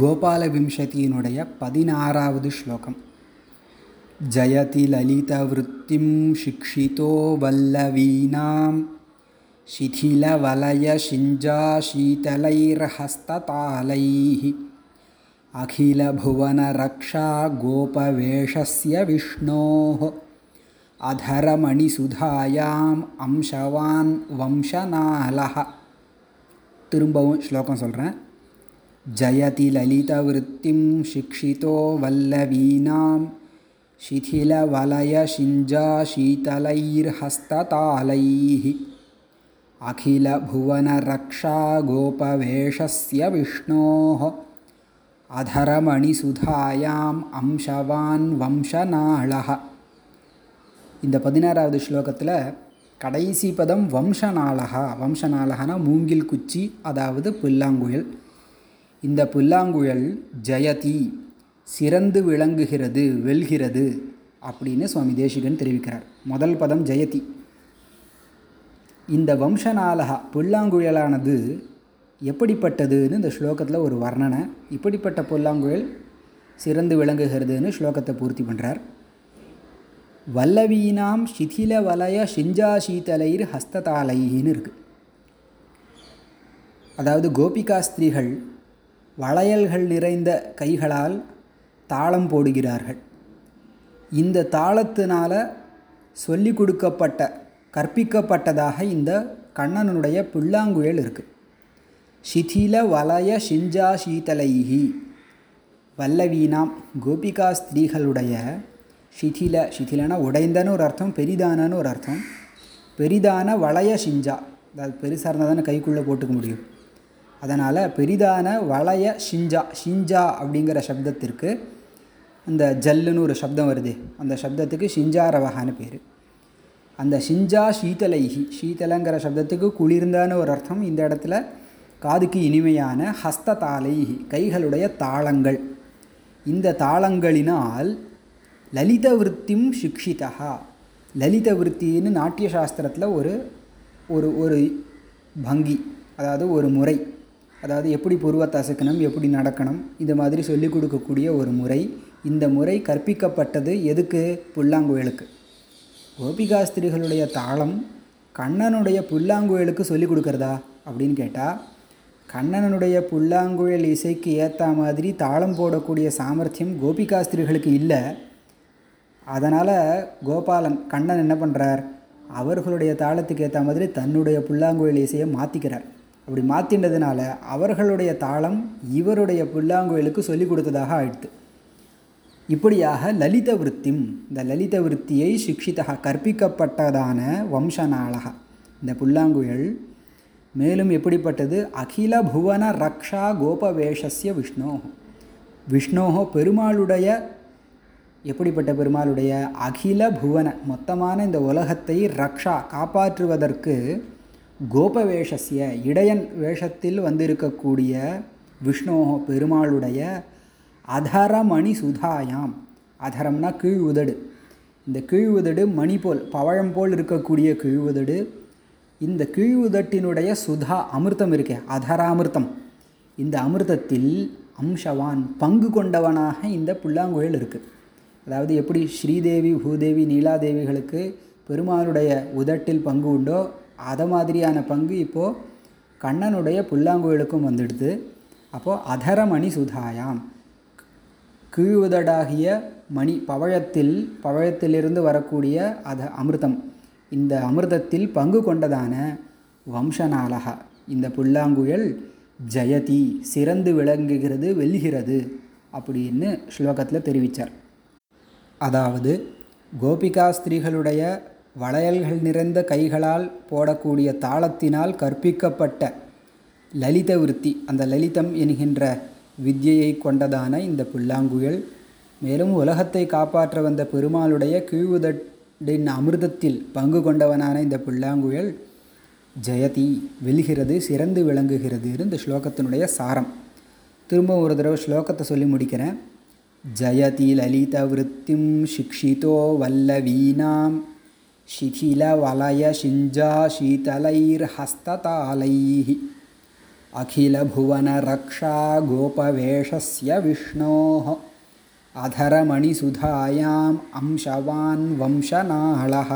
கோபாலவிம்சதியினுடைய பதினாறாவது ஸ்லோகம் ஜயதி லலிதவருத்திம் शिक्षितो वल्लवीनां शिथिलवलयशिञ्जाशीतलैर्हस्ततालैः अखिलभुवनरक्षा गोपवेशस्य विष्णोः अधरमणिसुधायाम् अंशवान् वंशनालः திரும்பவும் ஸ்லோகம் சொல்கிறேன் ஜயதி லலிதவருத்திம் शिक्षितो वल्लवीनां शिथिलवलयशिञ्जाशीतलैर्हस्ततालैः अखिलभुवनरक्षा गोपवेशस्य विष्णोः அதரமணிசுதாயாம் அம்சவான் வம்சநாளக இந்த பதினாறாவது ஸ்லோகத்தில் கடைசி பதம் வம்சநாளகா வம்சநாளகனா மூங்கில் குச்சி அதாவது புல்லாங்குழல் இந்த புல்லாங்குழல் ஜெயதி சிறந்து விளங்குகிறது வெல்கிறது அப்படின்னு சுவாமி தேசிகன் தெரிவிக்கிறார். முதல் பதம் ஜெயதி. இந்த வம்சநாளகா புல்லாங்குழலானது எப்படிப்பட்டதுன்னு இந்த ஸ்லோகத்தில் ஒரு வர்ணனை இப்படிப்பட்ட புல்லாங்குழல் சிறந்து விளங்குகிறதுன்னு ஸ்லோகத்தை பூர்த்தி பண்ணுறார் வல்லவீனாம் சிதில வலய சிஞ்சாசீதலைர் ஹஸ்ததாலைன்னு இருக்குது அதாவது கோபிகா ஸ்திரீகள் வளையல்கள் நிறைந்த கைகளால் தாளம் போடுகிறார்கள். இந்த தாளத்தினால் சொல்லி கொடுக்கப்பட்ட கற்பிக்கப்பட்டதாக இந்த கண்ணனுடைய புல்லாங்குழல் இருக்குது சிதில வலய ஷிஞ்சா சீதலைஹி வல்லவீனாம் கோபிகா ஸ்திரீகளுடைய சிதில சிதிலனா உடைந்தன்னு ஒரு அர்த்தம் பெரிதானன்னு ஒரு அர்த்தம். பெரிதான வளைய ஷிஞ்சா அதாவது பெருசாக இருந்தால் தானே கைக்குள்ளே போட்டுக்க முடியும். அதனால் பெரிதான வளைய ஷிஞ்சா ஷிஞ்சா அப்படிங்கிற சப்தத்திற்கு அந்த ஜல்லுன்னு ஒரு சப்தம் வருது. அந்த சப்தத்துக்கு ஷிஞ்சாரவகான்னு பேர். அந்த ஷிஞ்சா சீதலைஹி சீதலங்கிற சப்தத்துக்கு குளிர்ந்தான்னு ஒரு அர்த்தம். இந்த இடத்துல காதுக்கு இனிமையான ஹஸ்த தாலைஹி கைகளுடைய தாளங்கள். இந்த தாளங்களினால் லலித விற்த்திம் சிக்ஷிதா லலித விற்த்தின்னு நாட்டிய சாஸ்திரத்தில் ஒரு ஒரு ஒரு பங்கி அதாவது ஒரு முறை. அதாவது எப்படி புருவத்தை அசைக்கணும் எப்படி நடக்கணும் இந்த மாதிரி சொல்லிக் கொடுக்கக்கூடிய ஒரு முறை. இந்த முறை கற்பிக்கப்பட்டது எதுக்கு? புல்லாங்குழலுக்கு. கோபிகாஸ்திரிகளுடைய தாளம் கண்ணனுடைய புல்லாங்குழலுக்கு சொல்லிக் கொடுக்குறதா? அப்படின்னு கேட்டால் கண்ணனுடைய புல்லாங்குழல் இசைக்கு ஏற்ற மாதிரி தாளம் போடக்கூடிய சாமர்த்தியம் கோபிகாஸ்திரிகளுக்கு இல்லை. அதனால் கோபாலன் கண்ணன் என்ன பண்ணுறார் அவர்களுடைய தாளத்துக்கு ஏற்ற மாதிரி தன்னுடைய புல்லாங்குழல் இசையை மாற்றிக்கிறார் அப்படி மாற்றினதுனால அவர்களுடைய தாளம் இவருடைய புல்லாங்குழலுக்கு சொல்லிக் கொடுத்ததாக ஆயிடுத்து இப்படியாக லலித விற்த்திம் இந்த லலித விற்த்தியை சிக்ஷிதா கற்பிக்கப்பட்டதான வம்சநாளகா இந்த புல்லாங்குழல் மேலும் எப்படிப்பட்டது? அகில புவன ரக்ஷா கோபவேஷஸ்ய விஷ்ணோ விஷ்ணோஹோ பெருமாளுடைய எப்படிப்பட்ட பெருமாளுடைய? அகில புவன மொத்தமான இந்த உலகத்தை ரக்ஷா காப்பாற்றுவதற்கு கோபவேஷஸ்ய இடையன் வேஷத்தில் வந்திருக்கக்கூடிய விஷ்ணோ பெருமாளுடைய அதரமணி சுதாயாம் அதரம்னா கீழ் உதடு இந்த கீழ் உதடு மணி போல் பவழம் போல் இருக்கக்கூடிய கீழ் உதடு இந்த கீழ் உதட்டினுடைய சுதா அமிர்தம் இருக்கே அதராமிர்தம். இந்த அமிர்தத்தில் அம்சவான் பங்கு கொண்டவனாக இந்த புல்லாங்குழல் இருக்குது அதாவது எப்படி ஸ்ரீதேவி பூதேவி நீலாதேவிகளுக்கு பெருமாளுடைய உதட்டில் பங்கு உண்டோ அதை மாதிரியான பங்கு இப்போது கண்ணனுடைய புல்லாங்குழலுக்கும் வந்துடுது. அப்போது அதரமணி சுதாயாம். கீழ்வுதடாகிய மணி பவழத்தில் பவழத்திலிருந்து வரக்கூடிய அத அமிர்தம். இந்த அமிர்தத்தில் பங்கு கொண்டதான வம்சநாளகா. இந்த புல்லாங்குழல் ஜெயதி சிறந்து விளங்குகிறது வெல்கிறது அப்படின்னு ஸ்லோகத்தில் தெரிவித்தார் அதாவது கோபிகா ஸ்திரீகளுடைய வளையல்கள் நிறைந்த கைகளால் போடக்கூடிய தாளத்தினால் கற்பிக்கப்பட்ட லலித விருத்தி. அந்த லலிதம் என்கின்ற வித்தியை கொண்டதான இந்த புல்லாங்குழல் மேலும் உலகத்தை காப்பாற்ற வந்த பெருமாளுடைய கீழ்வுதட்டின் அமிர்தத்தில் பங்கு கொண்டவனான இந்த புல்லாங்குழல் ஜெயதி வெல்கிறது சிறந்து விளங்குகிறது இந்த ஸ்லோகத்தினுடைய சாரம். திரும்ப ஒரு தடவை ஸ்லோகத்தை சொல்லி முடிக்கிறேன். ஜயதி லலித விருத்திம் சிக்ஷிதோ வல்லவீனாம் शिथिलवलयशिञ्जाशीतलैर्हस्ततालैः। अखिलभुवनरक्षा गोपवेशस्य विष्णोः। अधरमणिसुधायाम् अंशवान् वंशनाळः